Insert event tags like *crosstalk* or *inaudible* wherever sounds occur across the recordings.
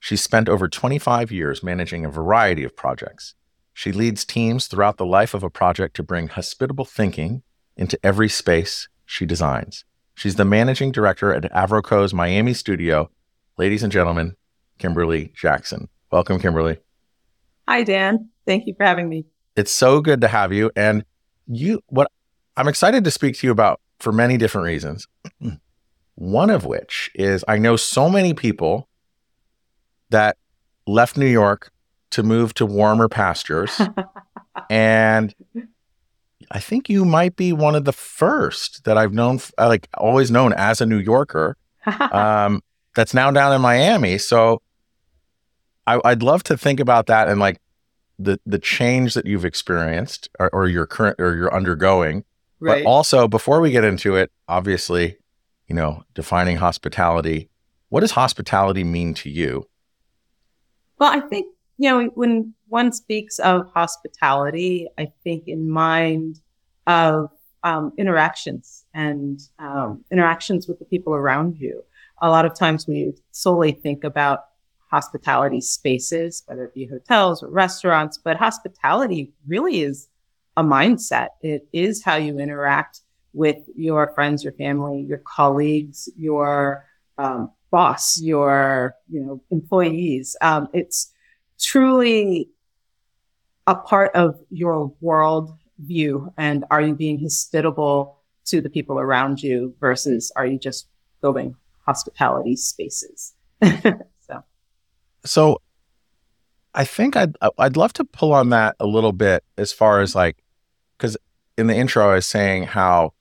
She's spent over 25 years managing a variety of projects. She leads teams throughout the life of a project to bring hospitable thinking into every space she designs. She's the managing director at AvroKO's Miami studio. Ladies and gentlemen, Kimberly Jackson. Welcome, Kimberly. Hi, Dan. Thank you for having me. It's so good to have you. And you, what I'm excited to speak to you about for many different reasons. *clears throat* One of which is I know so many people that left New York to move to warmer pastures. *laughs* and I think you might be one of the first that I've known, uh, like always known as a New Yorker, *laughs* um, that's now down in Miami. So I, would love to think about that and like the the change that you've experienced or, or your current or you're undergoing. Right. But also, before we get into it, obviously, you know, defining hospitality. What does hospitality mean to you? Well, I think, you know, when one speaks of hospitality, I think in mind of um, interactions and um, interactions with the people around you. A lot of times we solely think about hospitality spaces, whether it be hotels or restaurants, but hospitality really is a mindset. It is how you interact with your friends, your family, your colleagues, your um, boss, your, you know, employees. Um, it's truly a part of your world view. And are you being hospitable to the people around you versus are you just building hospitality spaces? *laughs* so, so I think I'd, I'd love to pull on that a little bit as far as like, cause in the intro, I was saying how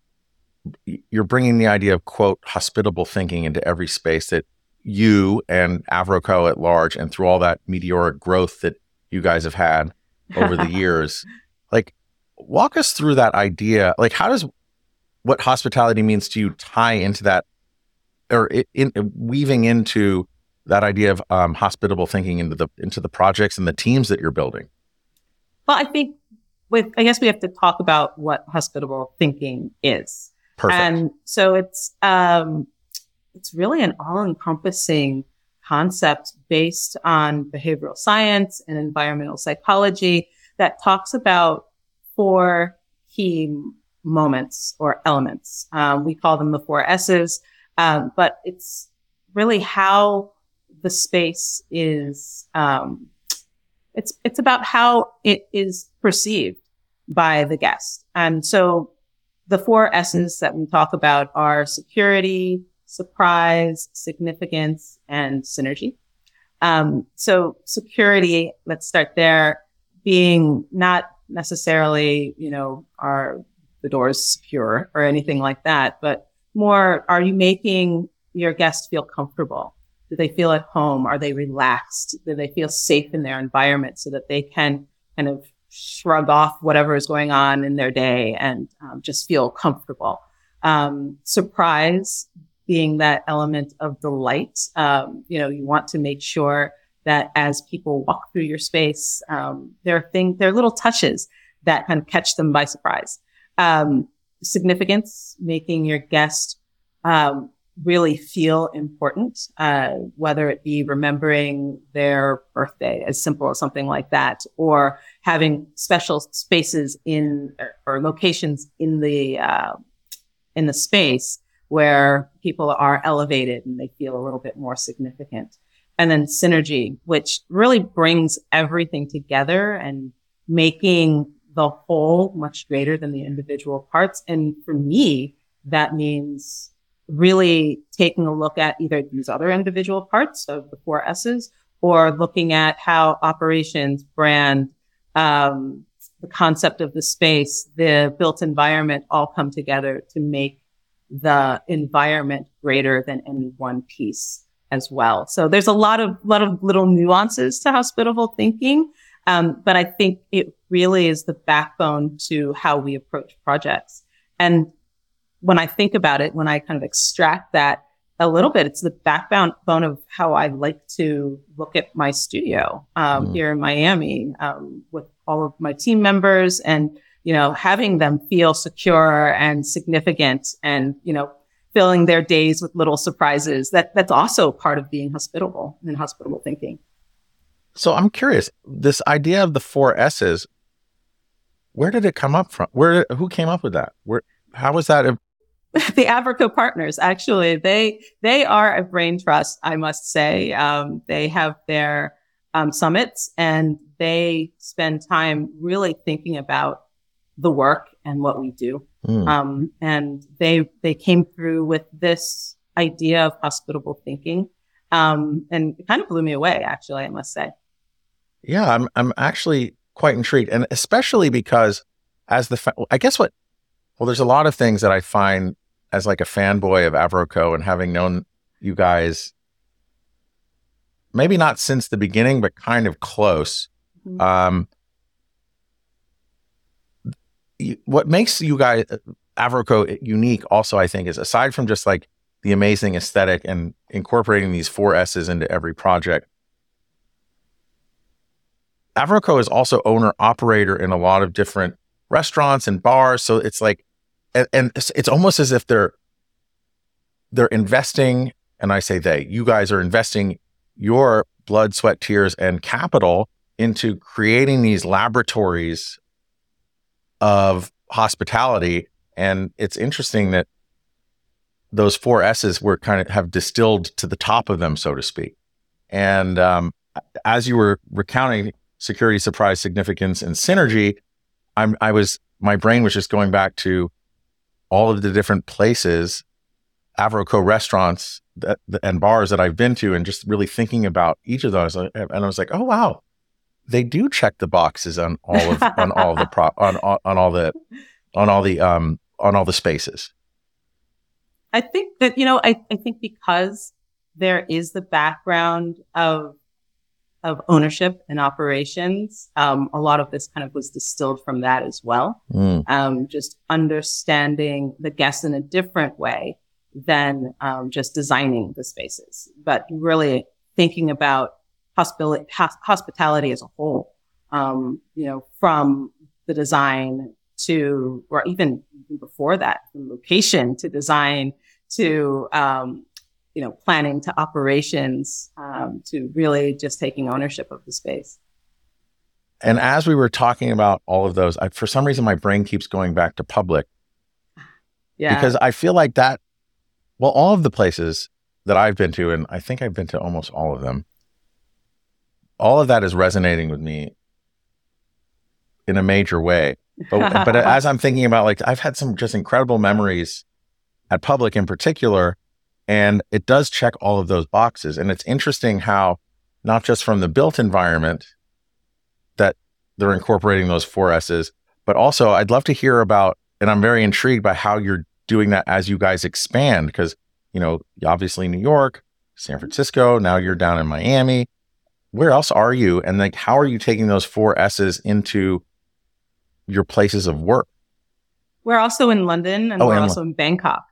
you're bringing the idea of quote hospitable thinking into every space that you and AvroKO at large, and through all that meteoric growth that you guys have had over the *laughs* years, like walk us through that idea. Like, how does what hospitality means to you tie into that, or in, in weaving into that idea of um, hospitable thinking into the into the projects and the teams that you're building? Well, I think with I guess we have to talk about what hospitable thinking is. Perfect. And so it's um, it's really an all encompassing concept based on behavioral science and environmental psychology that talks about four key moments or elements. Um, we call them the four S's, um, but it's really how the space is. Um, it's it's about how it is perceived by the guest, and so the four S's that we talk about are security, surprise, significance, and synergy. Um, so security, let's start there, being not necessarily, you know, are the doors secure or anything like that, but more, are you making your guests feel comfortable? Do they feel at home? Are they relaxed? Do they feel safe in their environment so that they can kind of shrug off whatever is going on in their day and um, just feel comfortable? Um, surprise, being that element of delight. Um, you know, you want to make sure that as people walk through your space, um, there are things, there are little touches that kind of catch them by surprise. Um, significance, making your guest um, really feel important, uh, whether it be remembering their birthday, as simple as something like that, or having special spaces in or, locations in the uh, in the space where people are elevated and they feel a little bit more significant. And then synergy, which really brings everything together and making the whole much greater than the individual parts. And for me, that means really taking a look at either these other individual parts of the four S's or looking at how operations, brand, um, the concept of the space, the built environment all come together to make the environment greater than any one piece. as well. So there's a lot of lot of little nuances to hospitable thinking, um, but I think it really is the backbone to how we approach projects. And when I think about it, when I kind of extract that a little bit, it's the backbone bone of how I like to look at my studio um, mm. here in Miami um, with all of my team members and you know having them feel secure and significant and you know filling their days with little surprises. That that's also part of being hospitable and hospitable thinking. So I'm curious, this idea of the four S's, where did it come up from? Where who came up with that? Where how was that? *laughs* The AvroKO partners, actually, they they are a brain trust. I must say, um, they have their um, summits and they spend time really thinking about the work and what we do. Mm. Um, and they they came through with this idea of hospitable thinking, um, and it kind of blew me away. Actually, I must say. Yeah, I'm I'm actually quite intrigued, and especially because as the fa- I guess what well, there's a lot of things that I find as like a fanboy of AvroKO and having known you guys, maybe not since the beginning, but kind of close. Mm-hmm. Um, what makes you guys AvroKO unique also, I think, is aside from just like the amazing aesthetic and incorporating these four S's into every project, AvroKO is also owner operator in a lot of different restaurants and bars. So it's like, and, and it's, almost as if they're they're investing, and I say they, you guys are investing your blood, sweat, tears, and capital into creating these laboratories of hospitality. And it's interesting that those four S's were kind of have distilled to the top of them, so to speak. And um, as you were recounting security, surprise, significance, and synergy, I'm, I was, my brain was just going back to all of the different places, AvroKO restaurants that, and bars that I've been to, and just really thinking about each of those. And I was like, oh, wow, they do check the boxes on all of on all the pro on, on on all the on all the um on all the spaces. I think that you know I, I think because there is the background of of ownership and operations, um, a lot of this kind of was distilled from that as well. Mm. Um, just understanding the guests in a different way than um, just designing the spaces, but really thinking about hospitality, hospitality as a whole. Um, you know, from the design to, or even before that, from location to design to, um, you know, planning to operations, um, to really just taking ownership of the space. And as we were talking about all of those, I, for some reason, my brain keeps going back to public. Yeah. Because I feel like that, well, all of the places that I've been to, and I think I've been to almost all of them, all of that is resonating with me in a major way. But, but *laughs* as I'm thinking about, like, I've had some just incredible memories at Public in particular, and it does check all of those boxes. And it's interesting how, not just from the built environment, that they're incorporating those four S's, but also I'd love to hear about, and I'm very intrigued by how you're doing that as you guys expand, because, you know, obviously New York, San Francisco, now you're down in Miami where else are you? And like, how are you taking those four S's into your places of work? We're also in London and oh, we're also in Bangkok.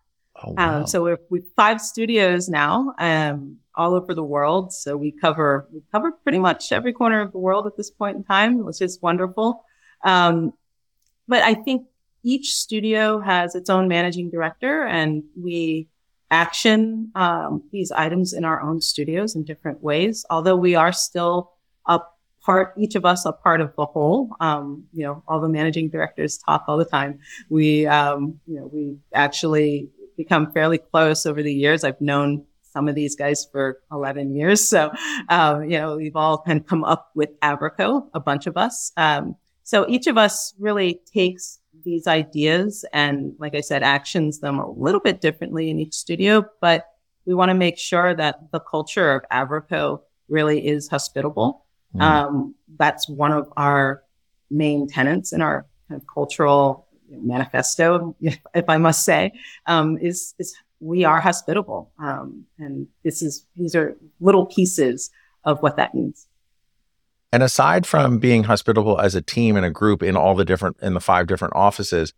Oh, um, wow. um, so we're we five studios now, um, all over the world. So we cover we cover pretty much every corner of the world at this point in time, which is wonderful. Um, but I think each studio has its own managing director, and we action um, these items in our own studios in different ways. Although we are still a part, each of us a part of the whole. Um, you know, all the managing directors talk all the time. We, um, you know, we actually become fairly close over the years. I've known some of these guys for 11 years. So, um, you know, we've all kind of come up with AvroKO, a bunch of us. Um, so each of us really takes these ideas and, like I said, actions them a little bit differently in each studio, but we want to make sure that the culture of AvroKO really is hospitable. Mm. Um, that's one of our main tenants in our kind of cultural manifesto, if I must say, um, is, is we are hospitable. Um, and this is, these are little pieces of what that means. And aside from being hospitable as a team and a group in all the different, in the five different offices,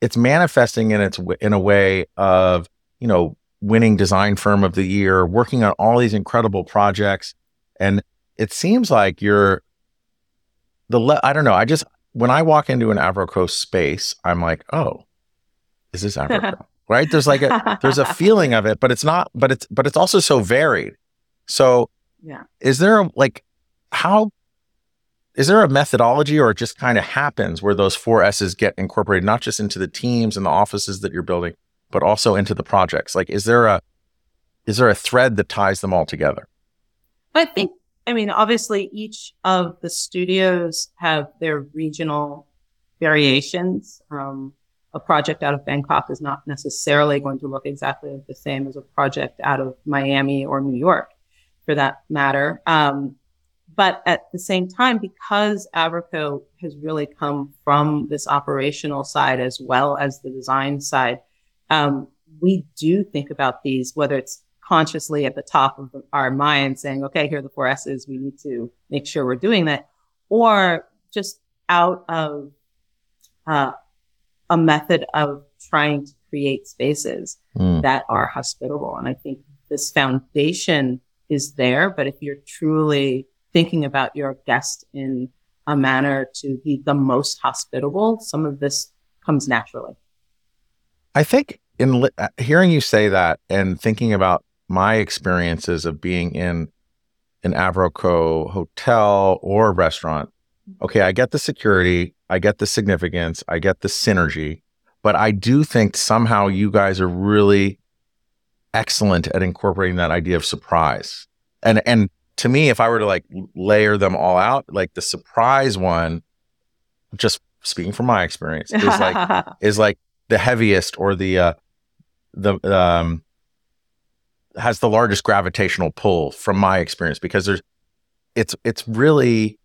it's manifesting in its, in a way of, you know, winning design firm of the year, working on all these incredible projects. And it seems like you're the, le- I don't know. I just, when I walk into an AvroKO space, I'm like, oh, is this AvroKO? *laughs* right? There's like a there's a *laughs* feeling of it, but it's not. But it's but it's also so varied. So yeah, is there a, like how is there a methodology or it just kind of happens where those four S's get incorporated not just into the teams and the offices that you're building, but also into the projects? Like, is there a is there a thread that ties them all together? I think I mean, obviously, each of the studios have their regional variations. Um, a project out of Bangkok is not necessarily going to look exactly the same as a project out of Miami or New York, for that matter. Um, but at the same time, because AvroKO has really come from this operational side as well as the design side, um, we do think about these, whether it's consciously at the top of our mind saying, okay, here are the four S's. We need to make sure we're doing that. Or just out of uh, a method of trying to create spaces mm. that are hospitable. And I think this foundation is there. But if you're truly thinking about your guest in a manner to be the most hospitable, some of this comes naturally. I think in li- uh, hearing you say that and thinking about my experiences of being in an AvroKO hotel or restaurant, okay, I get the security, I get the significance, I get the synergy, but I do think somehow you guys are really excellent at incorporating that idea of surprise. And and to me, if I were to like layer them all out, like the surprise one, just speaking from my experience, is like *laughs* is like the heaviest or the uh the um has the largest gravitational pull from my experience because there's it's it's really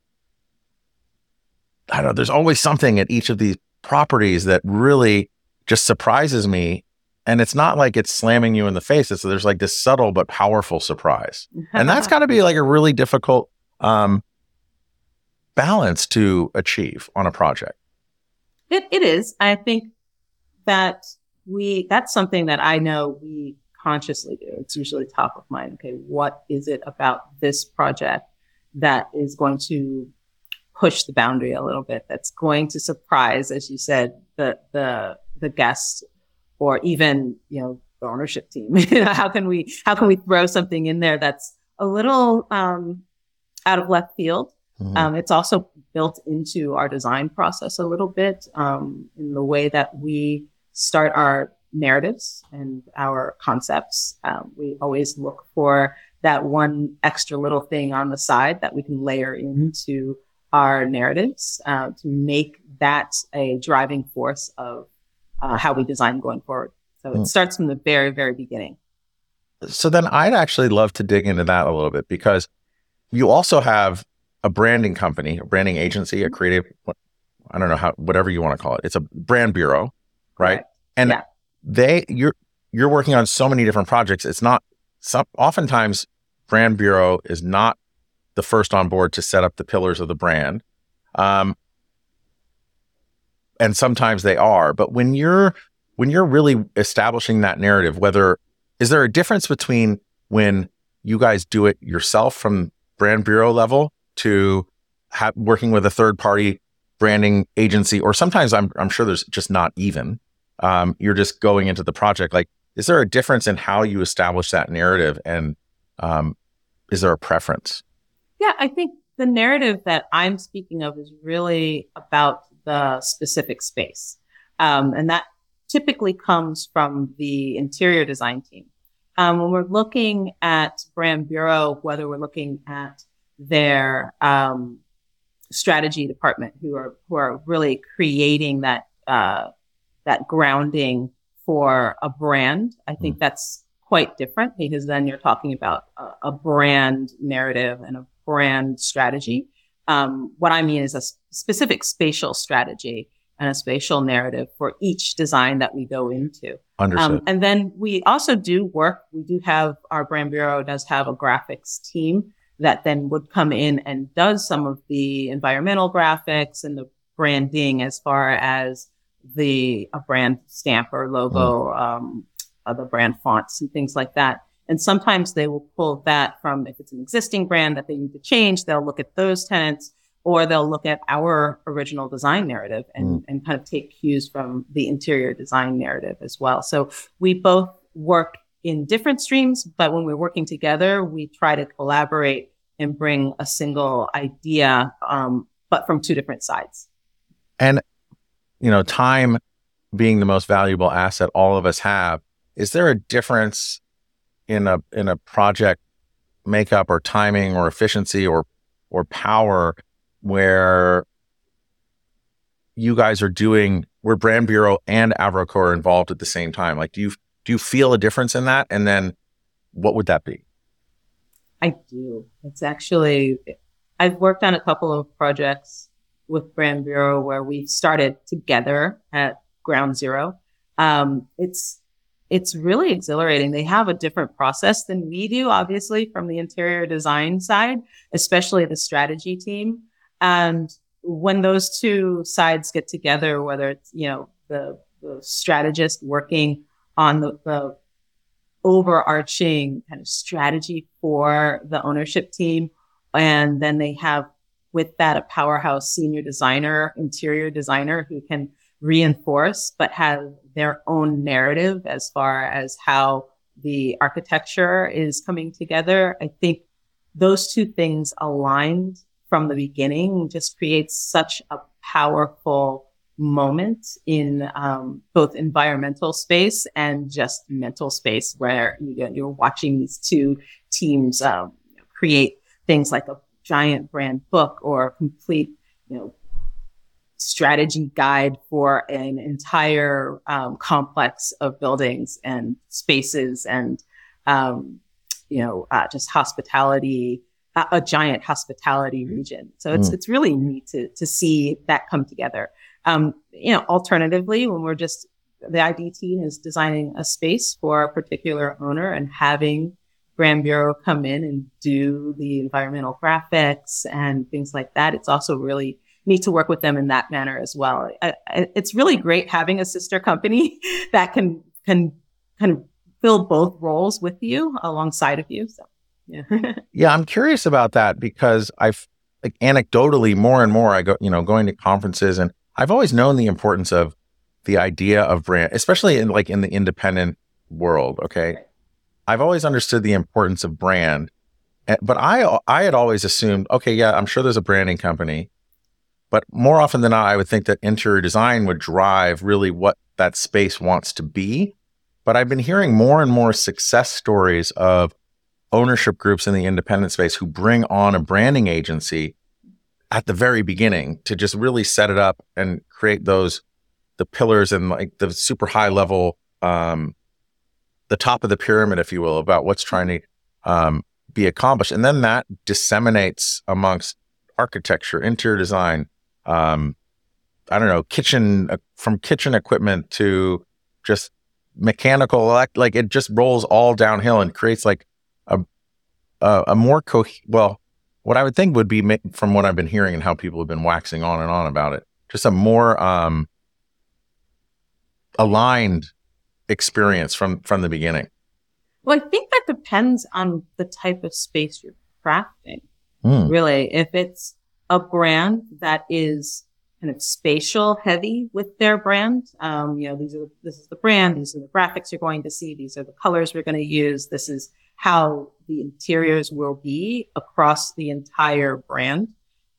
I don't know, there's always something at each of these properties that really just surprises me. And it's not like it's slamming you in the face. It's there's like this subtle but powerful surprise. *laughs* and that's got to be like a really difficult um, balance to achieve on a project. It, it is. I think that we, that's something that I know we consciously do. It's usually top of mind. Okay, what is it about this project that is going to push the boundary a little bit? That's going to surprise, as you said, the the the guests or even you know the ownership team. *laughs* how can we how can we throw something in there that's a little um, out of left field? Mm-hmm. Um, it's also built into our design process a little bit um, in the way that we start our narratives and our concepts. Um, we always look for that one extra little thing on the side that we can layer into our narratives uh, to make that a driving force of uh, how we design going forward. So it mm. starts from the very, very beginning. So then I'd actually love to dig into that a little bit because you also have a branding company, a branding agency, a mm-hmm. creative, I don't know how, whatever you want to call it. It's a brand bureau, right? right. And yeah they you're you're working on so many different projects. It's not some oftentimes brand bureau is not the first on board to set up the pillars of the brand. Um, and sometimes they are, but when you're when you're really establishing that narrative, whether is there a difference between when you guys do it yourself from brand bureau level to ha- working with a third party branding agency, or sometimes I'm I'm sure there's just not even um, you're just going into the project. Like, is there a difference in how you establish that narrative? And um, is there a preference? Yeah, I think the narrative that I'm speaking of is really about the specific space. Um, and that typically comes from the interior design team. Um, when we're looking at brand bureau, whether we're looking at their um, strategy department, who are who are really creating that uh, that grounding for a brand. I think mm. that's quite different because then you're talking about a, a brand narrative and a brand strategy. Um, what I mean is a specific spatial strategy and a spatial narrative for each design that we go into. Understood. Um, and then we also do work. We do have our brand bureau does have a graphics team that then would come in and does some of the environmental graphics and the branding as far as the a brand stamp or logo, mm. um, the brand fonts and things like that. And sometimes they will pull that from if it's an existing brand that they need to change, they'll look at those tenants or they'll look at our original design narrative and, mm. and kind of take cues from the interior design narrative as well. So we both work in different streams, but when we're working together, we try to collaborate and bring a single idea, um, but from two different sides. And, you know, time being the most valuable asset all of us have, is there a difference in a in a project makeup or timing or efficiency or or power where you guys are doing where brand bureau and avrocore are involved at the same time? Like do you do you feel a difference in that? And then what would that be? I do. It's actually i've worked on a couple of projects with brand bureau where we started together at ground zero um, it's it's really exhilarating. They have a different process than we do, obviously, from the interior design side, especially the strategy team. And when those two sides get together, whether it's, you know, the, the strategist working on the, the overarching kind of strategy for the ownership team, and then they have with that a powerhouse senior designer, interior designer who can reinforce, but have their own narrative as far as how the architecture is coming together. I think those two things aligned from the beginning just creates such a powerful moment in um, both environmental space and just mental space where you you're watching these two teams um, create things like a giant brand book or complete you know strategy guide for an entire um, complex of buildings and spaces and um, you know uh, just hospitality a giant hospitality region. So it's mm. it's really neat to to see that come together. Um, you know, alternatively, when we're just the ID team is designing a space for a particular owner and having Brand Bureau come in and do the environmental graphics and things like that. It's also really neat to work with them in that manner as well. I, I, it's really great having a sister company *laughs* that can can kind of fill both roles with you alongside of you. So. Yeah. *laughs* yeah, I'm curious about that because I've like anecdotally more and more I go, you know, going to conferences and I've always known the importance of the idea of brand, especially in like in the independent world, okay? Right. I've always understood the importance of brand. Eh, but I I had always assumed, okay, yeah, I'm sure there's a branding company. But more often than not, I would think that interior design would drive really what that space wants to be. But I've been hearing more and more success stories of ownership groups in the independent space who bring on a branding agency at the very beginning to just really set it up and create those the pillars and like the super high level um the top of the pyramid if you will about what's trying to um be accomplished. And then that disseminates amongst architecture interior design um i don't know kitchen uh, from kitchen equipment to just mechanical elect like it just rolls all downhill and creates like a a, a more co well, what I would think would be from what I've been hearing and how people have been waxing on and on about it, just a more um, aligned experience from from the beginning. Well, I think that depends on the type of space you're crafting. Mm. Really, if it's a brand that is kind of spatial heavy with their brand. Um, you know, these are this is the brand, these are the graphics you're going to see, these are the colors we're going to use. This is how the interiors will be across the entire brand.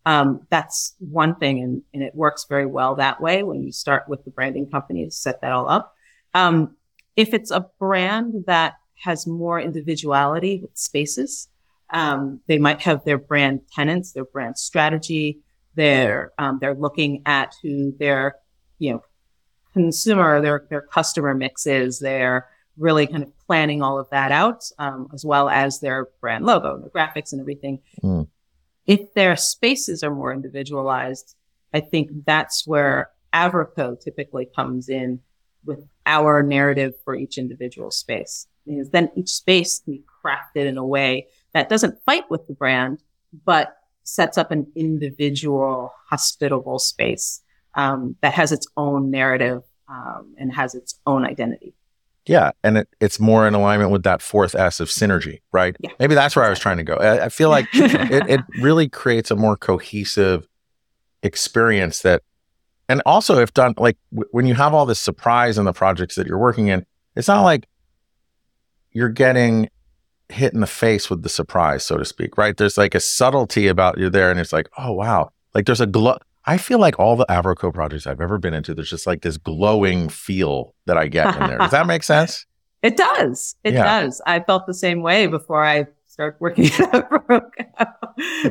Um, that's one thing, and, and it works very well that way when you start with the branding company to set that all up. Um, if it's a brand that has more individuality with spaces, um, they might have their brand tenants, their brand strategy. They're um, they're looking at who their you know consumer, their their customer mix is. They're really kind of planning all of that out, um, as well as their brand logo, the graphics and everything. Mm. If their spaces are more individualized, I think that's where AvroKO typically comes in with our narrative for each individual space. Because then each space can be crafted in a way that doesn't fight with the brand, but sets up an individual hospitable space um, that has its own narrative um, and has its own identity. Yeah, and it, it's more in alignment with that fourth S of synergy, right? Yeah. Maybe that's where I was trying to go. I, I feel like *laughs* it, it really creates a more cohesive experience that, and also if done like w- when you have all this surprise in the projects that you're working in, it's not like you're getting hit in the face with the surprise, so to speak, right? There's like a subtlety about you there, and it's like, oh wow, like there's a glow. I feel like all the AvroKO projects I've ever been into, there's just like this glowing feel that I get in there. Does that make sense? *laughs* It does. It Yeah. does. I felt the same way before I started working *laughs* at AvroKO.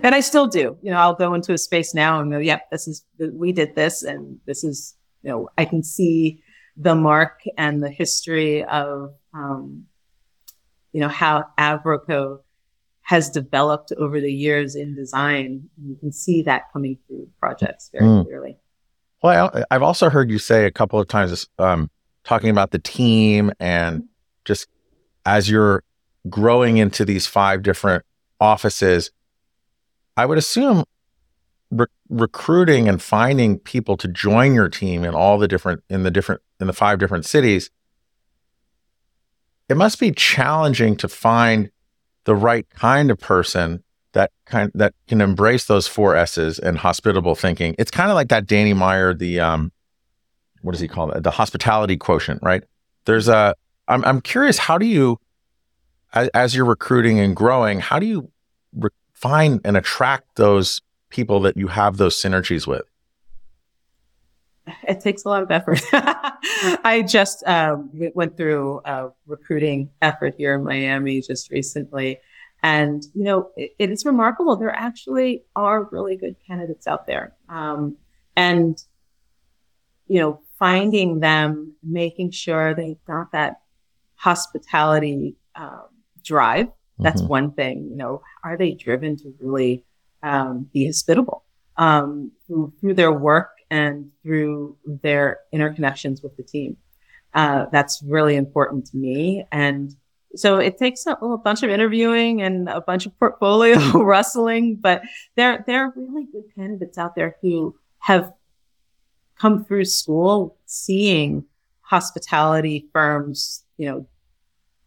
and I still do. You know, I'll go into a space now and go, yep, this is, we did this and this is, you know, I can see the mark and the history of, um, you know, how AvroKO has developed over the years in design. And you can see that coming through projects very Mm. clearly. Well, I, I've also heard you say a couple of times, um, talking about the team and just as you're growing into these five different offices, I would assume re- recruiting and finding people to join your team in all the different in the different in the five different cities. It must be challenging to find the right kind of person that kind that can embrace those four S's and hospitable thinking. It's kind of like that Danny Meyer, the um, what does he call it? The hospitality quotient, right? There's a. I'm I'm curious. How do you, as, as you're recruiting and growing, how do you re- find and attract those people that you have those synergies with? it takes a lot of effort. *laughs* I just um, went through a recruiting effort here in Miami just recently. And, you know, it, it is remarkable. There actually are really good candidates out there. Um, and, you know, finding them, making sure they've got that hospitality um, drive. That's Mhm. one thing. You know, are they driven to really um, be hospitable um, through, through their work and through their interconnections with the team? Uh, that's really important to me. And so it takes a little bunch of interviewing and a bunch of portfolio *laughs* rustling, but there there are really good candidates out there who have come through school seeing hospitality firms, you know,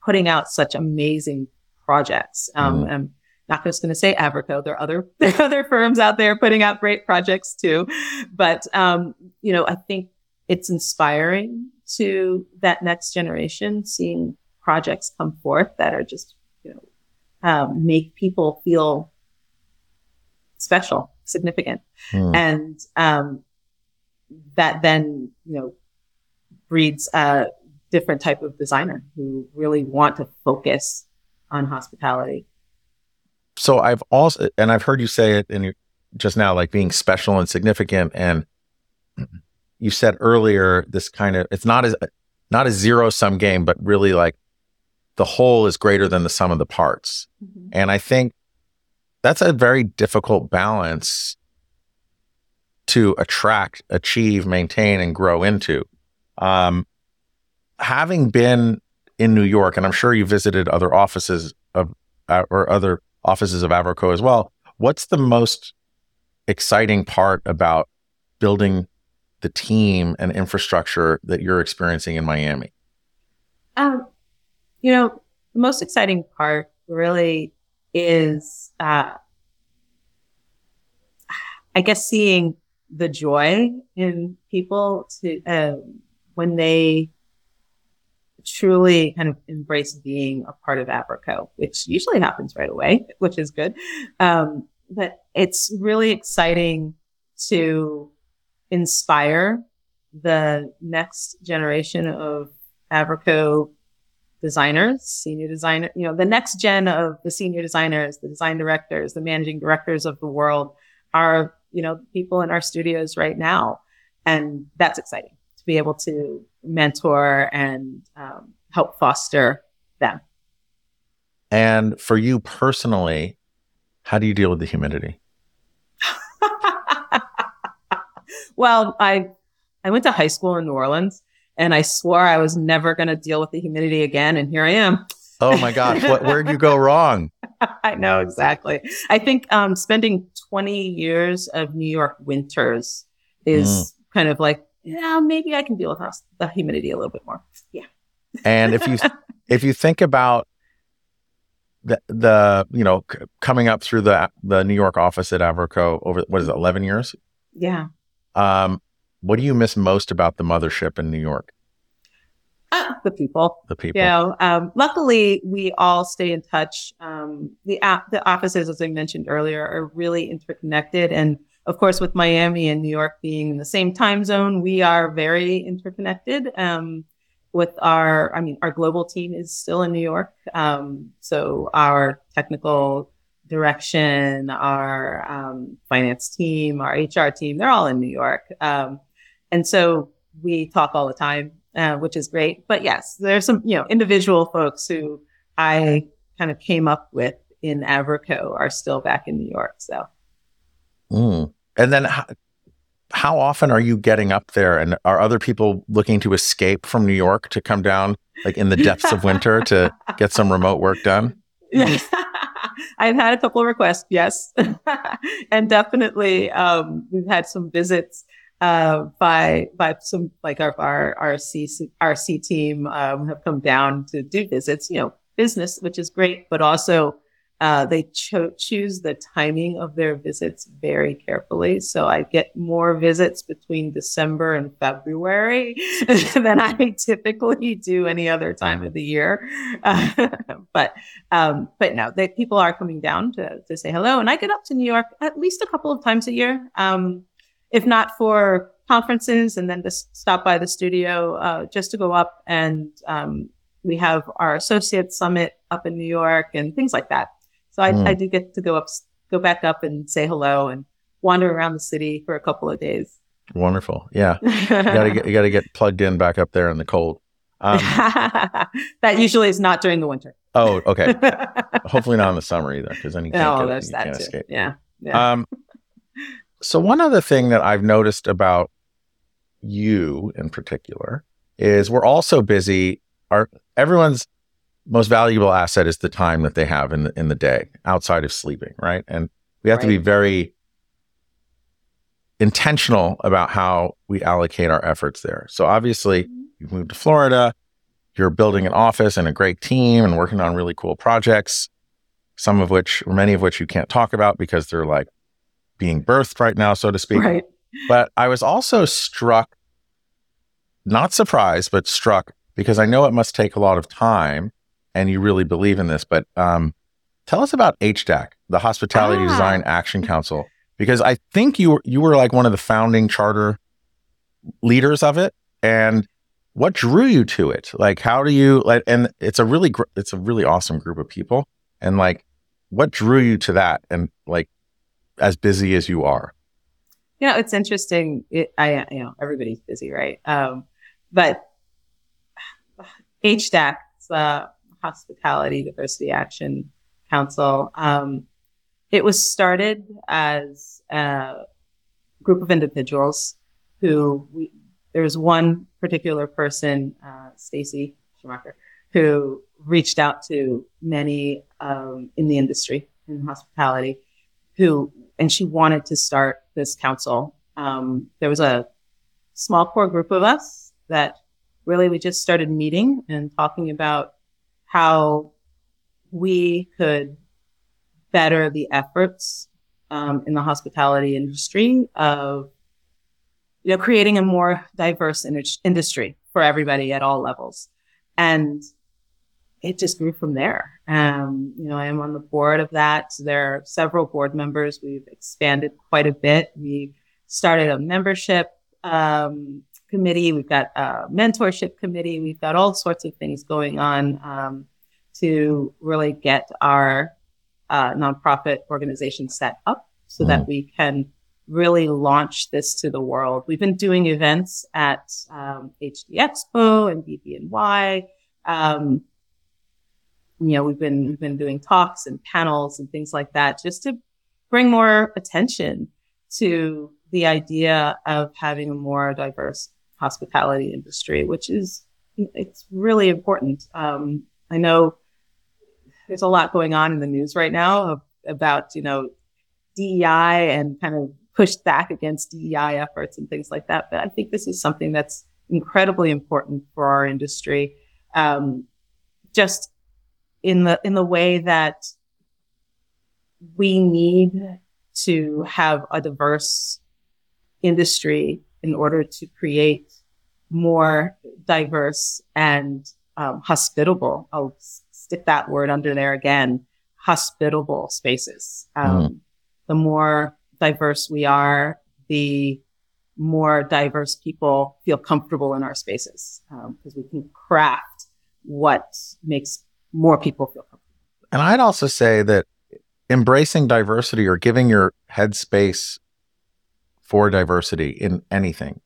putting out such amazing projects. Um, Mhm. I'm not just going to say AvroKO. There are other *laughs* there are other firms out there putting out great projects too, but um, you know, I think it's inspiring to that next generation seeing projects come forth that are just you know um, make people feel special, significant Hmm. and um, that then you know breeds a different type of designer who really want to focus on hospitality. so I've also, and I've heard you say it in your, just now, like being special and significant. And *clears throat* you said earlier, this kind of, it's not as, not a zero sum game, but really like the whole is greater than the sum of the parts. And I think that's a very difficult balance to attract, achieve, maintain, and grow into. Um, having been in New York, and I'm sure you visited other offices of uh, or other offices of AvroKO as well. What's the most exciting part about building the team and infrastructure that you're experiencing in Miami? Um, you know, the most exciting part really is, uh, I guess, seeing the joy in people to um, when they truly kind of embrace being a part of AvroKO, which usually happens right away, which is good. Um, but it's really exciting to inspire the next generation of AvroKO designers, senior designer, you know, the next gen of the senior designers, the design directors, the managing directors of the world are, you know, people in our studios right now. And that's exciting to be able to mentor and um, help foster them. And for you personally, how do you deal with the humidity? *laughs* well, I I went to high school in New Orleans and I swore I was never going to deal with the humidity again. And here I am. Oh my gosh. What, where'd you go *laughs* wrong? I know exactly. I think um, spending 20 years of New York winters is mm. kind of like, yeah, maybe I can deal with the humidity a little bit more. Yeah. And if you *laughs* if you think about the the you know c- coming up through the the New York office at AvroKO over what is it 11 years? Yeah. Um what do you miss most about the mothership in New York? Uh, the people. The people. You know, um, luckily, we all stay in touch. Um, the the offices, as I mentioned earlier, are really interconnected, and of course, with Miami and New York being in the same time zone, we are very interconnected. Um, with our, I mean, our global team is still in New York, um, so our technical direction, our um, finance team, our HR team, they're all in New York. Um, and so we talk all the time, uh, which is great. But yes, there's some, you know, individual folks who I kind of came up with in AvroKO are still back in New York. So, mm. And then how, how often are you getting up there? And are other people looking to escape from New York to come down, like in the depths of winter, to get some remote work done? Yes. *laughs* I've had a couple of requests, yes, *laughs* and definitely um, we've had some visits uh, by by some like our our RC RC team um, have come down to do visits. You know, business, which is great, but also uh, they cho- choose the timing of their visits very carefully. So I get more visits between December and February *laughs* than I typically do any other time of the year. Uh, *laughs* but um, but no, they, people are coming down to to say hello, and I get up to New York at least a couple of times a year. Um, if not for conferences and then to stop by the studio uh, just to go up and um, we have our associate summit up in New York and things like that. So I, mm. I do get to go up, go back up and say hello and wander around the city for a couple of days. Wonderful. Yeah. you gotta get, you gotta get plugged in back up there in the cold. Um, *laughs* that usually is not during the winter. Oh, okay. *laughs* Hopefully not in the summer either, because then you can't, oh, get, you that can't too. escape. Yeah. yeah. Um, so one other thing that I've noticed about you in particular is we're also busy. Our everyone's most valuable asset is the time that they have in the in the day outside of sleeping, right? And we have right. to be very intentional about how we allocate our efforts there. So obviously, mm-hmm. you've moved to Florida, you're building an office and a great team and working on really cool projects, some of which, or many of which you can't talk about because they're like being birthed right now, so to speak. Right. But I was also struck, not surprised, but struck because I know it must take a lot of time and you really believe in this. But um, tell us about HDAC, the Hospitality ah. Design Action Council, because I think you were, you were like one of the founding charter leaders of it. And what drew you to it? Like, how do you like? And it's a really gr- it's a really awesome group of people. And like, what drew you to that? And like, as busy as you are? You know, it's interesting. It, I, you know, everybody's busy, right? Um, but HDAC, the Hospitality Diversity Action Council, um, it was started as a group of individuals who we, there was one particular person, uh, Stacy Shoemaker, who reached out to many um, in the industry in hospitality who and she wanted to start this council. Um, there was a small core group of us that really we just started meeting and talking about how we could better the efforts um, in the hospitality industry of you know creating a more diverse in- industry for everybody at all levels and it just grew from there. Um, you know, I am on the board of that. There are several board members. We've expanded quite a bit. We started a membership um, committee. We've got a mentorship committee. We've got all sorts of things going on um, to really get our uh, nonprofit organization set up so mm. that we can really launch this to the world. We've been doing events at um, HD Expo and BDNY. Um, you know, we've been we've been doing talks and panels and things like that just to bring more attention to the idea of having a more diverse hospitality industry, which is it's really important. Um, I know there's a lot going on in the news right now about you know DEI and kind of pushed back against DEI efforts and things like that. But I think this is something that's incredibly important for our industry. Um, just in the in the way that we need to have a diverse industry in order to create more diverse and um, hospitable. I'll stick that word under there again. Hospitable spaces. Um, mm. The more diverse we are, the more diverse people feel comfortable in our spaces because um, we can craft what makes more people feel comfortable. And I'd also say that embracing diversity or giving your headspace for diversity in anything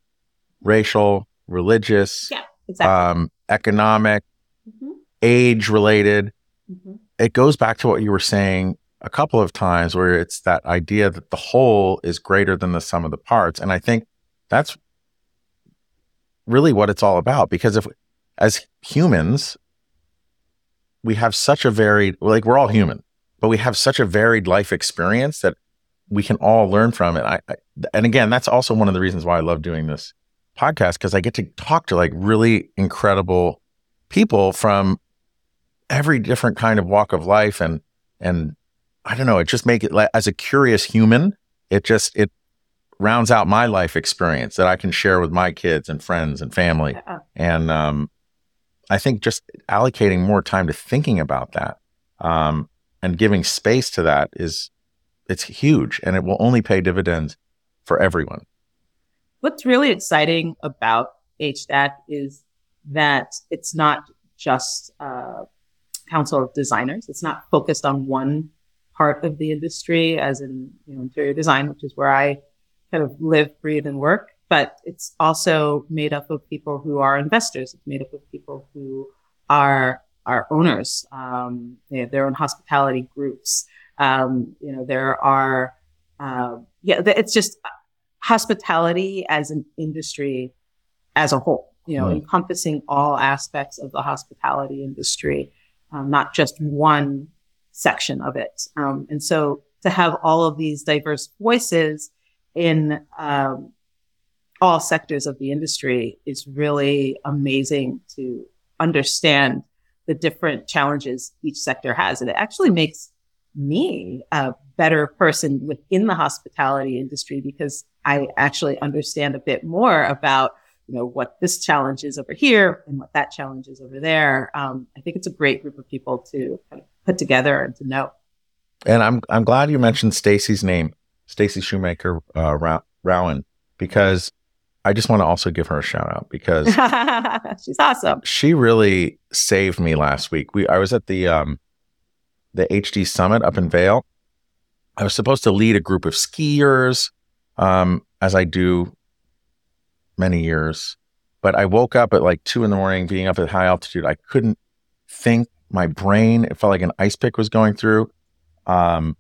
racial, religious, yeah, exactly. um, economic, mm-hmm. age related. Mm-hmm. It goes back to what you were saying a couple of times where it's that idea that the whole is greater than the sum of the parts. And I think that's really what it's all about because if as humans we have such a varied like we're all human but we have such a varied life experience that we can all learn from it. I, I, and again, that's also one of the reasons why I love doing this podcast because I get to talk to like really incredible people from every different kind of walk of life and and I don't know, it just make it like as a curious human, it just it rounds out my life experience that I can share with my kids and friends and family. Yeah. And um, I think just allocating more time to thinking about that um, and giving space to that is it's huge and it will only pay dividends for everyone. What's really exciting about HDAC is that it's not just uh, council of designers. It's not focused on one part of the industry, as in you know interior design, which is where I kind of live, breathe, and work. But it's also made up of people who are investors. It's made up of people who are are owners. Um, they have their own hospitality groups. Um, you know, there are, uh, yeah, it's just hospitality as an industry as a whole, you know, right. encompassing all aspects of the hospitality industry, um, not just one section of it. Um, and so to have all of these diverse voices in um, all sectors of the industry is really amazing to understand the different challenges each sector has. And it actually makes me a better person within the hospitality industry because I actually understand a bit more about you know what this challenge is over here and what that challenge is over there. Um, I think it's a great group of people to kind of put together and to know. And I'm I'm glad you mentioned Stacy's name, Stacy Shoemaker uh, Rawn, because I just want to also give her a shout out because *laughs* she's awesome. She really saved me last week. We I was at the um the HD Summit up in Vail. I was supposed to lead a group of skiers, um, as I do many years. But I woke up at like two in the morning, being up at high altitude. I couldn't think. My brain, it felt like an ice pick was going through. Um,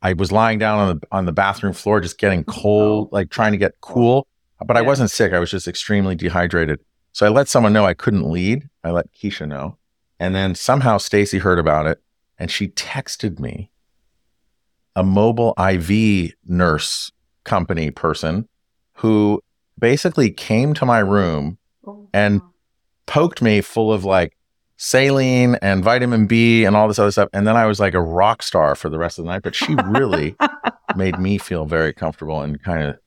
I was lying down on the on the bathroom floor, just getting cold, like trying to get cool. But yeah. I wasn't sick. I was just extremely dehydrated. So I let someone know I couldn't lead. I let Keisha know, and then somehow Stacy heard about it, and she texted me a mobile IV nurse company person who basically came to my room oh, and poked me full of like saline and vitamin B and all this other stuff. And then I was like a rock star for the rest of the night. But she really *laughs* made me feel very comfortable and kind of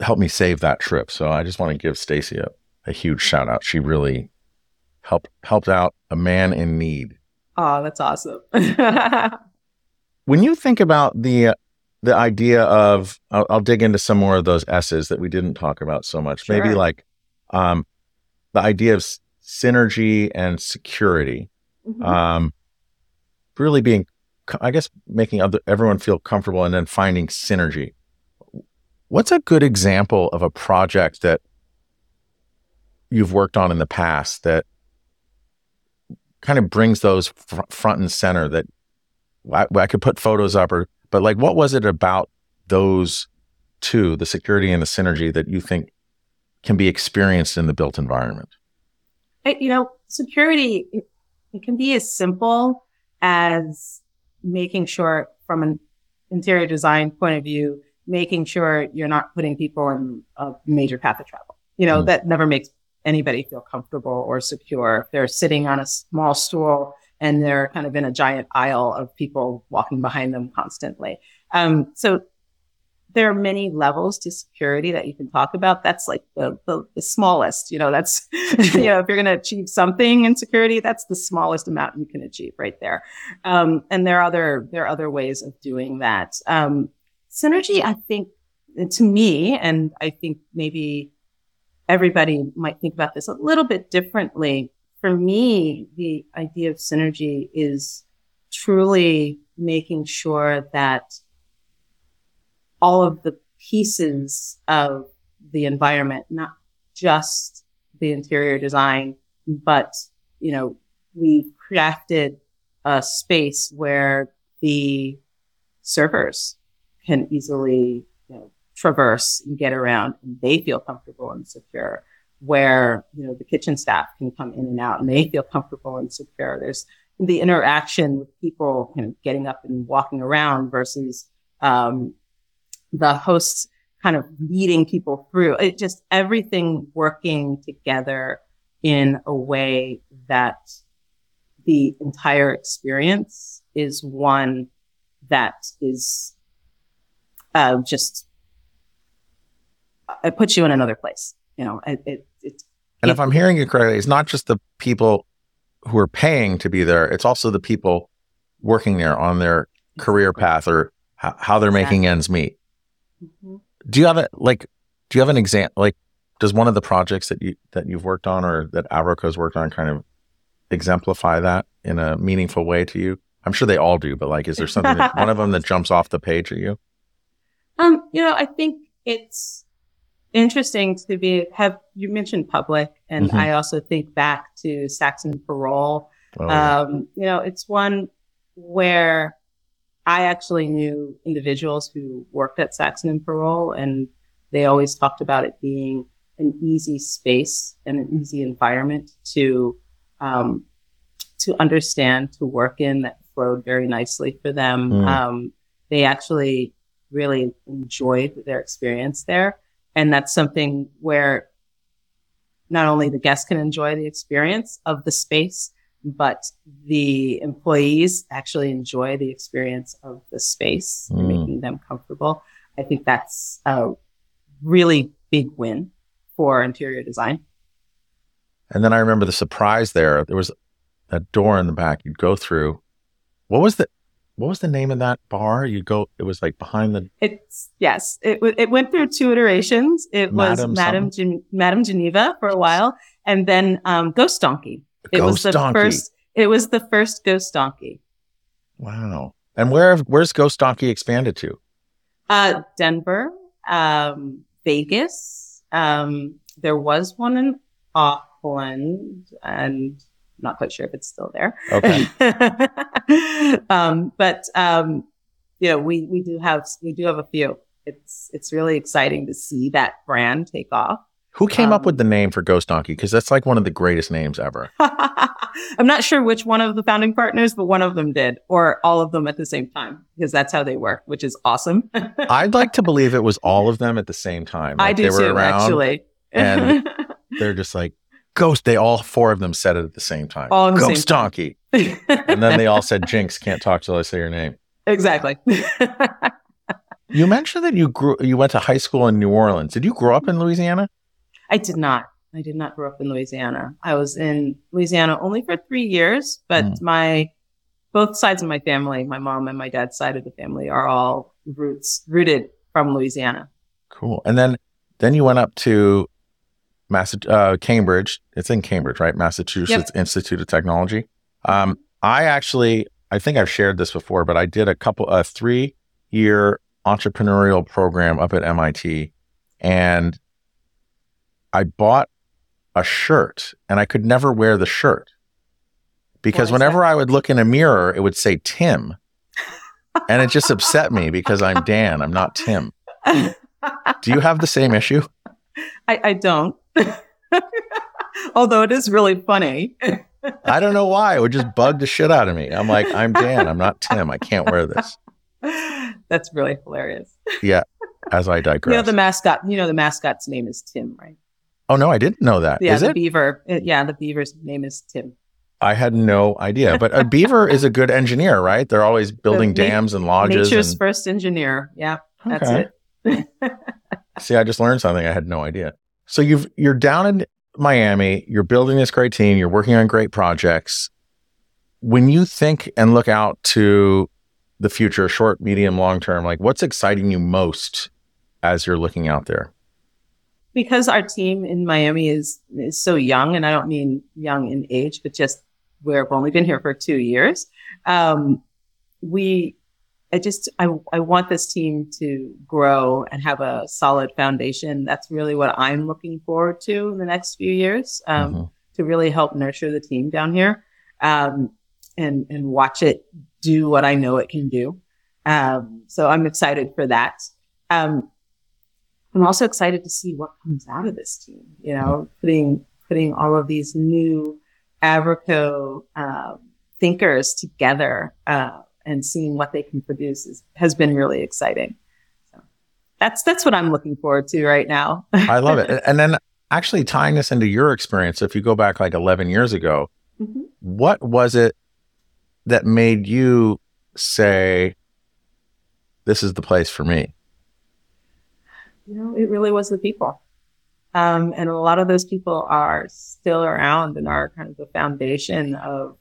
helped me save that trip. So I just want to give Stacy a, a huge shout out. She really helped helped out a man in need. Oh, that's awesome. *laughs* when you think about the uh, the idea of, I'll, I'll, dig into some more of those S's that we didn't talk about so much. Sure. Maybe like um, the idea of synergy and security. Mm-hmm. Um, really being, I guess, making other, everyone feel comfortable and then finding synergy. What's a good example of a project that you've worked on in the past that kind of brings those fr- front and center that I, I, could put photos up or but like what was it about those two the security and the synergy that you think can be experienced in the built environment? You know, security, it, it can be as simple as making sure from an interior design point of view, making sure you're not putting people in a major path of travel. You know, mm. that never makes anybody feel comfortable or secure. If they're sitting on a small stool and they're kind of in a giant aisle of people walking behind them constantly. Um, so there are many levels to security that you can talk about. That's like the, the, the smallest, you know, that's, *laughs* you know, if you're going to achieve something in security, that's the smallest amount you can achieve right there. Um, and there are other, there are other ways of doing that. Um, synergy, I think to me, and I think maybe everybody might think about this a little bit differently. For me, the idea of synergy is truly making sure that all of the pieces of the environment, not just the interior design, but, you know, we've crafted a space where the servers can easily traverse and get around and they feel comfortable and secure where you know the kitchen staff can come in and out and they feel comfortable and secure. There's the interaction with people getting up and walking around versus um, the hosts kind of leading people through. It just everything working together in a way that the entire experience is one that is uh, just it puts you in another place. You know, it, it, it and if I'm hearing you correctly, it's not just the people who are paying to be there; it's also the people working there on their career path or how, how they're exactly. making ends meet. Mm-hmm. Do you have a like? Do you have an example? Like, does one of the projects that you that you've worked on or that AvroKO's worked on kind of exemplify that in a meaningful way to you? I'm sure they all do, but like, is there something that, one of them that *laughs* jumps off the page at you? Um, you know, I think it's interesting to be have you mentioned public, and mm-hmm. I also think back to Saxon Parole. Oh, yeah. um, you know, it's one where I actually knew individuals who worked at Saxon and Parole, and they always talked about it being an easy space and an easy environment to um, to understand, to work in that flowed very nicely for them. Mm. Um, they actually really enjoyed their experience there. And that's something where not only the guests can enjoy the experience of the space, but the employees actually enjoy the experience of the space, mm. making them comfortable. I think that's a really big win for interior design. And then I remember the surprise there. There was a door in the back you'd go through. What was the what was the name of that bar? You go. It was like behind the. It's yes. It it went through two iterations. It Madam was Madam Gen- Madam Geneva for a while, and then um, Ghost Donkey. It Ghost was the Donkey. first. It was the first Ghost Donkey. Wow. And where where's Ghost Donkey expanded to? Uh, Denver, um, Vegas. Um, there was one in Auckland, and not quite sure if it's still there. Okay. *laughs* um, but um, you know, we we do have we do have a few. It's it's really exciting to see that brand take off. Who came um, up with the name for Ghost Donkey? Because that's like one of the greatest names ever. *laughs* I'm not sure which one of the founding partners, but one of them did, or all of them at the same time, because that's how they work, which is awesome. *laughs* I'd like to believe it was all of them at the same time. Like I do too, actually. and they're just like, Ghost, they all four of them said it at the same time. All Ghost Donkey. and then they all said, Jinx, can't talk till I say your name. *laughs* Exactly. *laughs* you mentioned that you grew you went to high school in New Orleans. Did you grow up in Louisiana? I did not. I did not grow up in Louisiana. I was in Louisiana only for three years, but mm. my both sides of my family, my mom and my dad's side of the family, are all roots rooted from Louisiana. Cool. And then then you went up to Massa- uh, Cambridge. It's in Cambridge, right? Massachusetts yep. Institute of Technology. Um, I actually, I think I've shared this before, but I did a couple, a three year entrepreneurial program up at MIT, and I bought a shirt, and I could never wear the shirt because whenever? I would look in a mirror, it would say Tim, and it just upset me because I'm Dan. I'm not Tim. *laughs* Do you have the same issue? I, I don't. *laughs* Although it is really funny. *laughs* I don't know why. It would just bug the shit out of me. I'm like, I'm Dan. I'm not Tim. I can't wear this. *laughs* That's really hilarious. Yeah. As I digress. You know the mascot. You know the mascot's name is Tim, right? Oh no, I didn't know that. Yeah, Is the it? beaver. uh, Yeah, the beaver's name is Tim. I had no idea. But a beaver is a good engineer, right? They're always building na- dams and lodges. Nature's and, first engineer. Yeah, that's Okay. it. See, I just learned something I had no idea. So you've you're down in Miami, you're building this great team, you're working on great projects. When you think and look out to the future, short, medium, long term, like what's exciting you most as you're looking out there? because our team in Miami is is so young, and I don't mean young in age, but just we've only been here for two years. Um, we, I just, I, I want this team to grow and have a solid foundation. That's really what I'm looking forward to in the next few years. Um, Mhm. to really help nurture the team down here, um, and and watch it do what I know it can do. Um, so I'm excited for that. Um, I'm also excited to see what comes out of this team. You know, putting putting all of these new AvroKO um, thinkers together uh, and seeing what they can produce is, has been really exciting. So that's that's what I'm looking forward to right now. I love it. *laughs* And then actually tying this into your experience, if you go back like 11 years ago, Mhm. what was it that made you say, this is the place for me? you know, it really was the people. Um, and a lot of those people are still around and are kind of the foundation of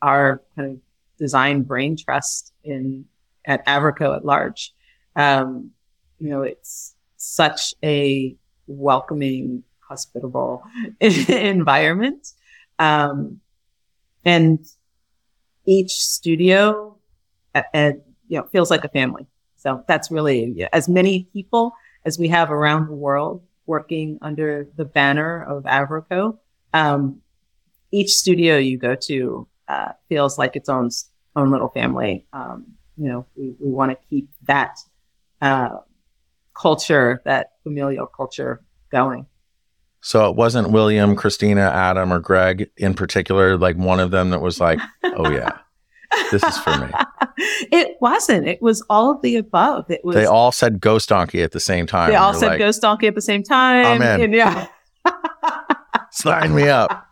our kind of design brain trust in at AvroKO at large. Um, you know, it's such a welcoming, hospitable *laughs* environment. Um, and each studio, uh, uh, you know, feels like a family. So that's really yeah, as many people as we have around the world working under the banner of AvroKO. Um, each studio you go to uh, feels like its own own little family. Um, you know, we, we want to keep that uh, culture, that familial culture, going. So it wasn't William, Christina, Adam, or Greg in particular, like one of them that was like, oh yeah, this is for me. *laughs* it wasn't. It was all of the above. It was. They all said ghost donkey at the same time. they all You're said like, Ghost Donkey at the same time. I'm in. And yeah. *laughs* Sign me up.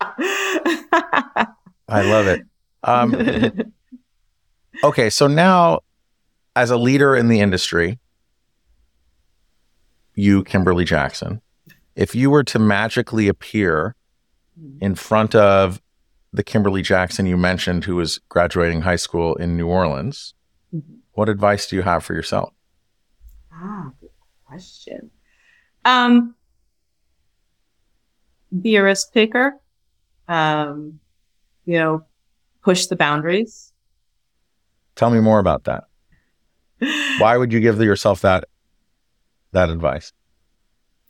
*laughs* I love it. Um, *laughs* okay, so now as a leader in the industry, you, Kimberly Jackson, if you were to magically appear in front of the Kimberly Jackson you mentioned who was graduating high school in New Orleans, Mhm. what advice do you have for yourself? Ah, good question. Um, be a risk taker. Um, you know, push the boundaries. Tell me more about that. Why would you give yourself that that advice?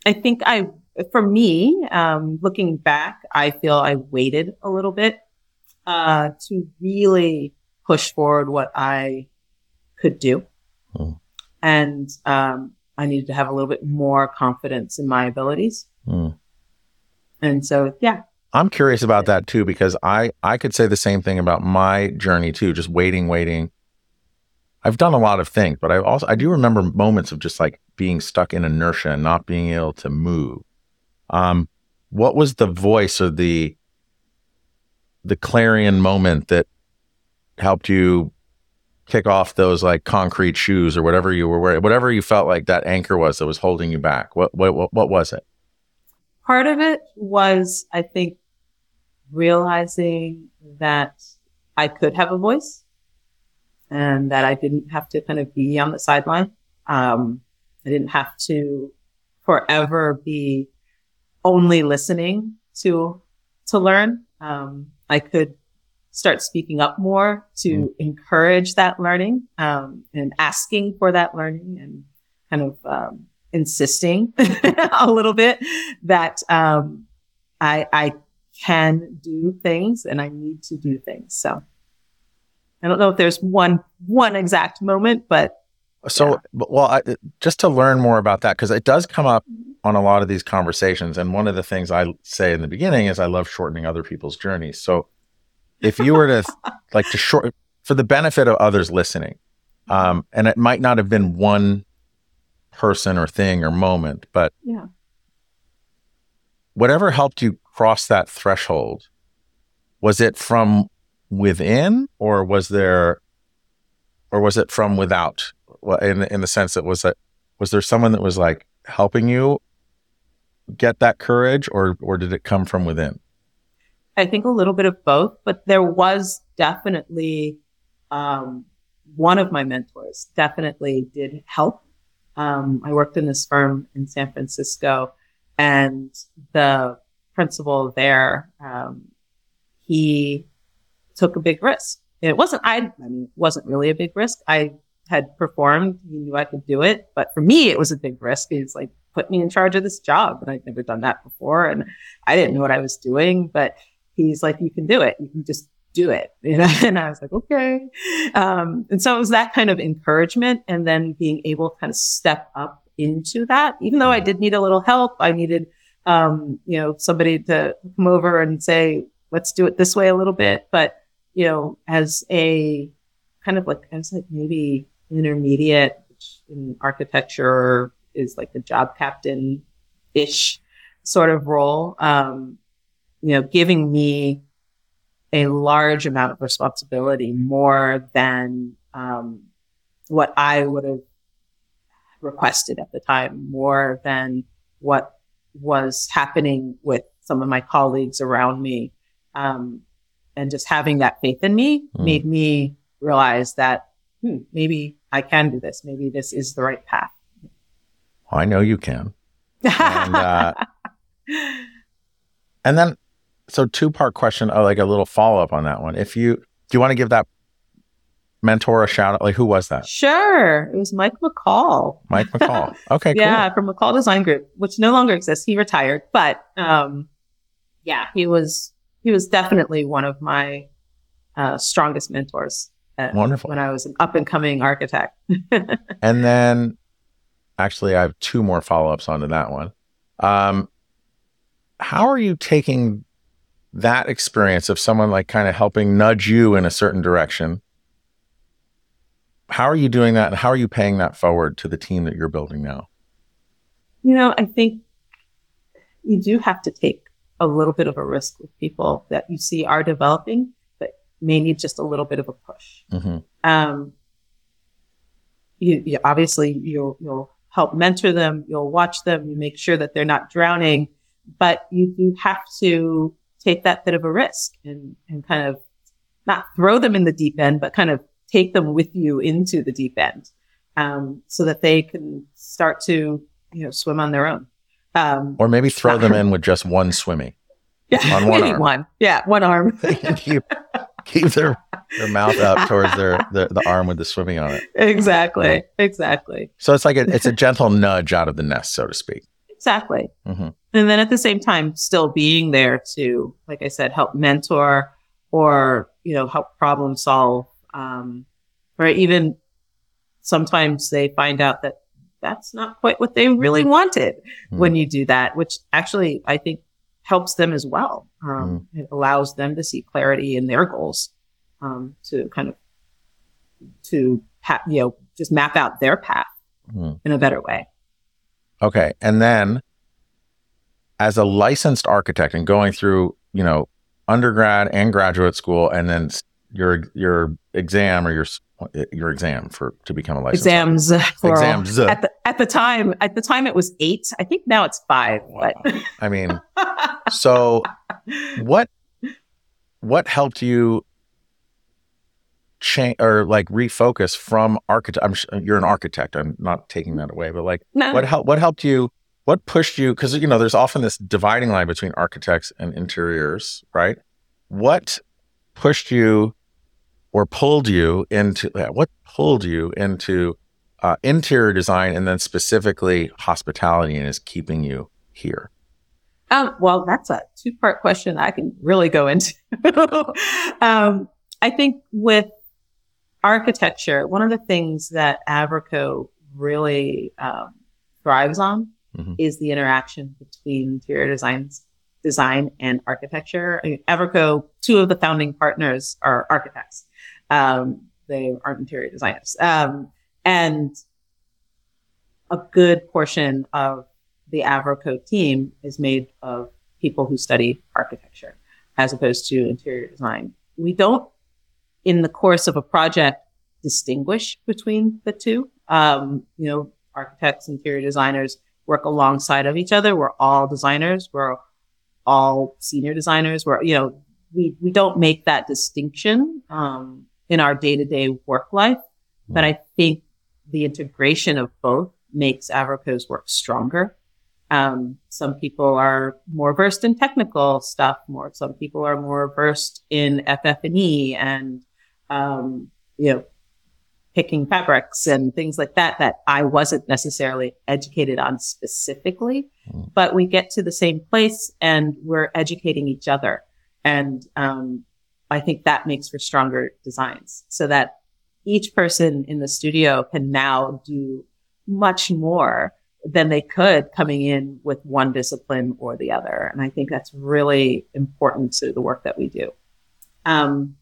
I think I, for me, um, looking back, I feel I waited a little bit uh, to really push forward what I could do, Hmm. and um, I needed to have a little bit more confidence in my abilities. Hmm. And so, yeah, I'm curious about that too because I I could say the same thing about my journey too, just waiting, waiting. I've done a lot of things, but I also I do remember moments of just like being stuck in inertia and not being able to move. Um, what was the voice or the the clarion moment that helped you kick off those like concrete shoes or whatever you were wearing, whatever you felt like that anchor was that was holding you back? What what what, what was it? Part of it was, I think, realizing that I could have a voice and that I didn't have to kind of be on the sideline. Um, I didn't have to forever be only listening to, to learn. Um, I could start speaking up more to Mm. encourage that learning, um, and asking for that learning and kind of, um, insisting *laughs* a little bit that, um, I, I can do things and I need to do things. So I don't know if there's one, one exact moment, but So, Yeah. well, I, just to learn more about that, because it does come up on a lot of these conversations. And one of the things I say in the beginning is I love shortening other people's journeys. So if you were to like to short for the benefit of others listening, um, and it might not have been one person or thing or moment, but yeah. whatever helped you cross that threshold, was it from within or was there or was it from without? Well, in in the sense that was that was there someone that was like helping you get that courage or or did it come from within? I think a little bit of both, but there was definitely um, one of my mentors definitely did help. Um, I worked in this firm in San Francisco, and the principal there, um, he took a big risk. It wasn't I. I mean, it wasn't really a big risk. I had performed. He knew I could do it, but for me, it was a big risk. He's like put me in charge of this job, and I'd never done that before, and I didn't know what I was doing. But he's like, "You can do it. You can just do it. *laughs* You know? And I was like, okay. Um, and so it was that kind of encouragement and then being able to kind of step up into that, even though I did need a little help. I needed, um, you know, somebody to come over and say, let's do it this way a little bit. But, you know, as a kind of like, as like maybe intermediate in architecture is like the job captain ish sort of role. Um, you know, giving me a large amount of responsibility more than um, what I would have requested at the time, more than what was happening with some of my colleagues around me. Um, and just having that faith in me mm. made me realize that hmm, maybe I can do this. Maybe this is the right path. I know you can. And, uh, *laughs* and then so two part question, uh, like a little follow up on that one. If you do you want to give that mentor a shout out? Like who was that? Sure. It was Mike McCall. Mike McCall. *laughs* Okay. yeah, from McCall Design Group, which no longer exists. He retired, but um, yeah, he was he was definitely one of my uh, strongest mentors. Uh, Wonderful. When I was an up and coming architect. *laughs* and then, actually, I have two more follow ups onto that one. Um, how are you taking that experience of someone like kind of helping nudge you in a certain direction how are you doing that and how are you paying that forward to the team that you're building now you know i think you do have to take a little bit of a risk with people that you see are developing but may need just a little bit of a push mm-hmm. um, you, you, obviously you'll you'll help mentor them you'll watch them you make sure that they're not drowning but you do have to take that bit of a risk and, and kind of not throw them in the deep end, but kind of take them with you into the deep end um, so that they can start to, you know, swim on their own. Um, or maybe throw them *laughs* in with just one swimming. Yeah, on one arm. one. Yeah, one arm. *laughs* keep, keep their, their mouth up towards their, their the arm with the swimming on it. Exactly. Exactly. So it's like a, it's a gentle nudge out of the nest, so to speak. Exactly. Mm-hmm. And then at the same time, still being there to, like I said, help mentor or, you know, help problem solve. Um, or even sometimes they find out that that's not quite what they really wanted mm. when you do that, which actually I think helps them as well. Um, mm. It allows them to see clarity in their goals, um, to kind of, to, you know, just map out their path mm. in a better way. Okay. And then as a licensed architect and going through, you know, undergrad and graduate school and then your your exam or your your exam for to become a licensed exams uh, exams uh. at the at the time at the time it was 8 I think now it's 5 wow. but I mean *laughs* so what what helped you change or like refocus from architect I'm you're an architect I'm not taking that away but like no. what helped what helped you what pushed you because you know there's often this dividing line between architects and interiors right? What pushed you or pulled you into what pulled you into uh, interior design and then specifically hospitality and is keeping you here? Um, well that's a two part question i can really go into. *laughs* Um, i think with architecture one of the things that AvroKO really um, thrives on mm-hmm. is the interaction between interior designs, design and architecture. I mean, AvroKO, two of the founding partners are architects. Um, they aren't interior designers. Um, and a good portion of the AvroKO team is made of people who study architecture as opposed to interior design. We don't, in the course of a project, distinguish between the two. Um, you know, architects, interior designers work alongside of each other. We're all designers. We're all senior designers. We're, you know, we, we don't make that distinction, um, in our day to day work life. But I think the integration of both makes AvroKO's work stronger. Um, some people are more versed in technical stuff. More, some people are more versed in FF&E and, um, you know, picking fabrics and things like that, that I wasn't necessarily educated on specifically, mm. but we get to the same place and we're educating each other. And, um, I think that makes for stronger designs so that each person in the studio can now do much more than they could coming in with one discipline or the other. And I think that's really important to the work that we do. Um,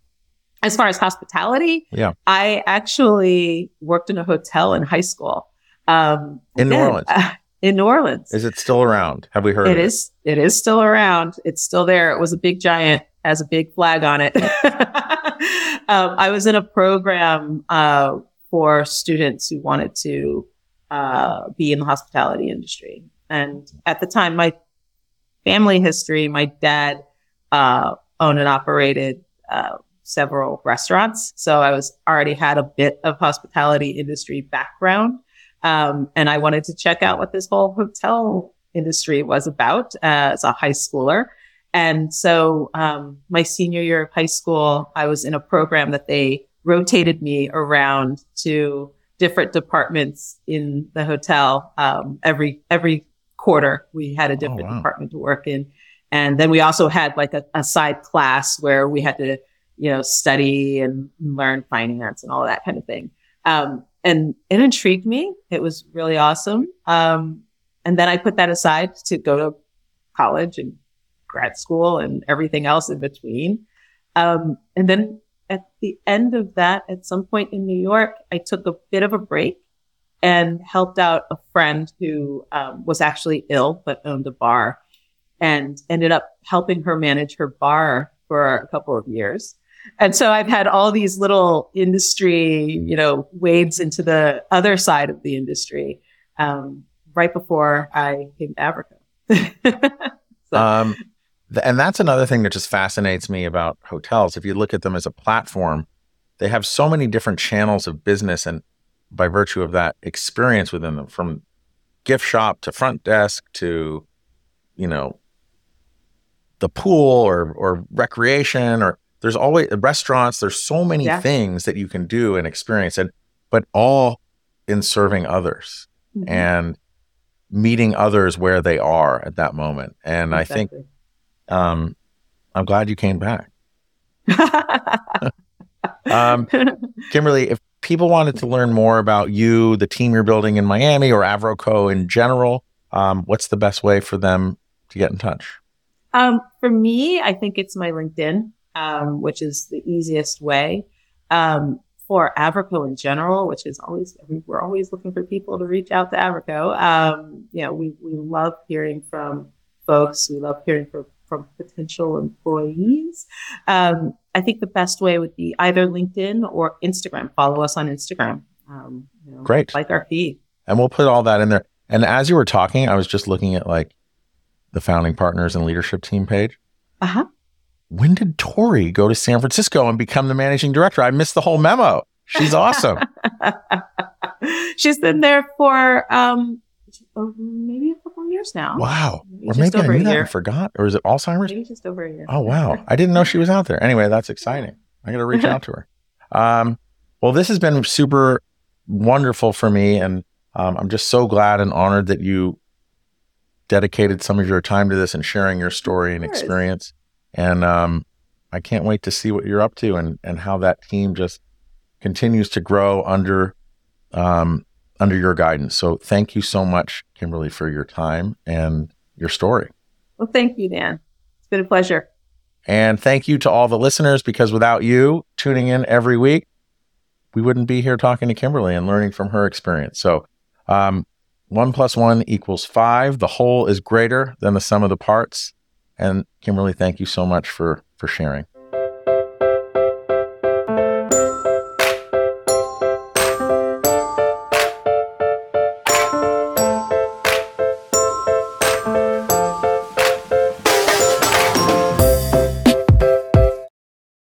as far as hospitality, yeah, I actually worked in a hotel in high school. Um, in again, New Orleans. Uh, in New Orleans. Is it still around? Have we heard it is, it? It is still around. It's still there. It was a big giant, has a big flag on it. *laughs* um, I was in a program uh, for students who wanted to uh, be in the hospitality industry. And at the time, my family history, my dad uh, owned and operated uh, several restaurants. So I was already had a bit of hospitality industry background. Um, and I wanted to check out what this whole hotel industry was about uh, as a high schooler. And so um, my senior year of high school, I was in a program that they rotated me around to different departments in the hotel. Um, every every quarter, we had a oh, different oh, wow. department to work in, and then we also had like a, a side class where we had to you know, study and learn finance and all that kind of thing. Um, and it intrigued me. It was really awesome. Um, and then I put that aside to go to college and grad school and everything else in between. Um, and then at the end of that, at some point in New York, I took a bit of a break and helped out a friend who um, was actually ill but owned a bar and ended up helping her manage her bar for a couple of years. And so I've had all these little industry, you know, wades into the other side of the industry um, right before I came to AvroKO. *laughs* so. um, and that's another thing that just fascinates me about hotels. If you look at them as a platform, they have so many different channels of business, and by virtue of that experience within them, from gift shop to front desk to, you know, the pool or or recreation or there's always restaurants there's so many yeah. things that you can do and experience and but all in serving others mm-hmm. and meeting others where they are at that moment and exactly. i think um i'm glad you came back *laughs* um kimberly if people wanted to learn more about you the team you're building in miami or AvroKO in general um, what's the best way for them to get in touch um, for me i think it's my linkedin um, which is the easiest way. Um, for AvroKO in general, which is always, we're always looking for people to reach out to AvroKO. Um, you know, we, we love hearing from folks. We love hearing from, from potential employees. Um, I think the best way would be either LinkedIn or Instagram. Follow us on Instagram. Um, you know, Great. Like our feed. And we'll put all that in there. And as you were talking, I was just looking at like the founding partners and leadership team page. Uh huh when did Tori go to San Francisco and become the managing director? I missed the whole memo. She's awesome. *laughs* She's been there for um, maybe a couple of years now. Wow. Maybe or maybe I knew that and forgot. Or is it Alzheimer's? Maybe just over a year. Oh, wow. I didn't know she was out there. Anyway, that's exciting. I got to reach out to her. Um, well, this has been super wonderful for me. And um, I'm just so glad and honored that you dedicated some of your time to this and sharing your story and experience. And um, I can't wait to see what you're up to and and how that team just continues to grow under um, under your guidance. So thank you so much, Kimberly, for your time and your story. Well, thank you, Dan. It's been a pleasure. And thank you to all the listeners because without you tuning in every week, we wouldn't be here talking to Kimberly and learning from her experience. So, um, one plus one equals five. The whole is greater than the sum of the parts. And Kimberly, thank you so much for for sharing.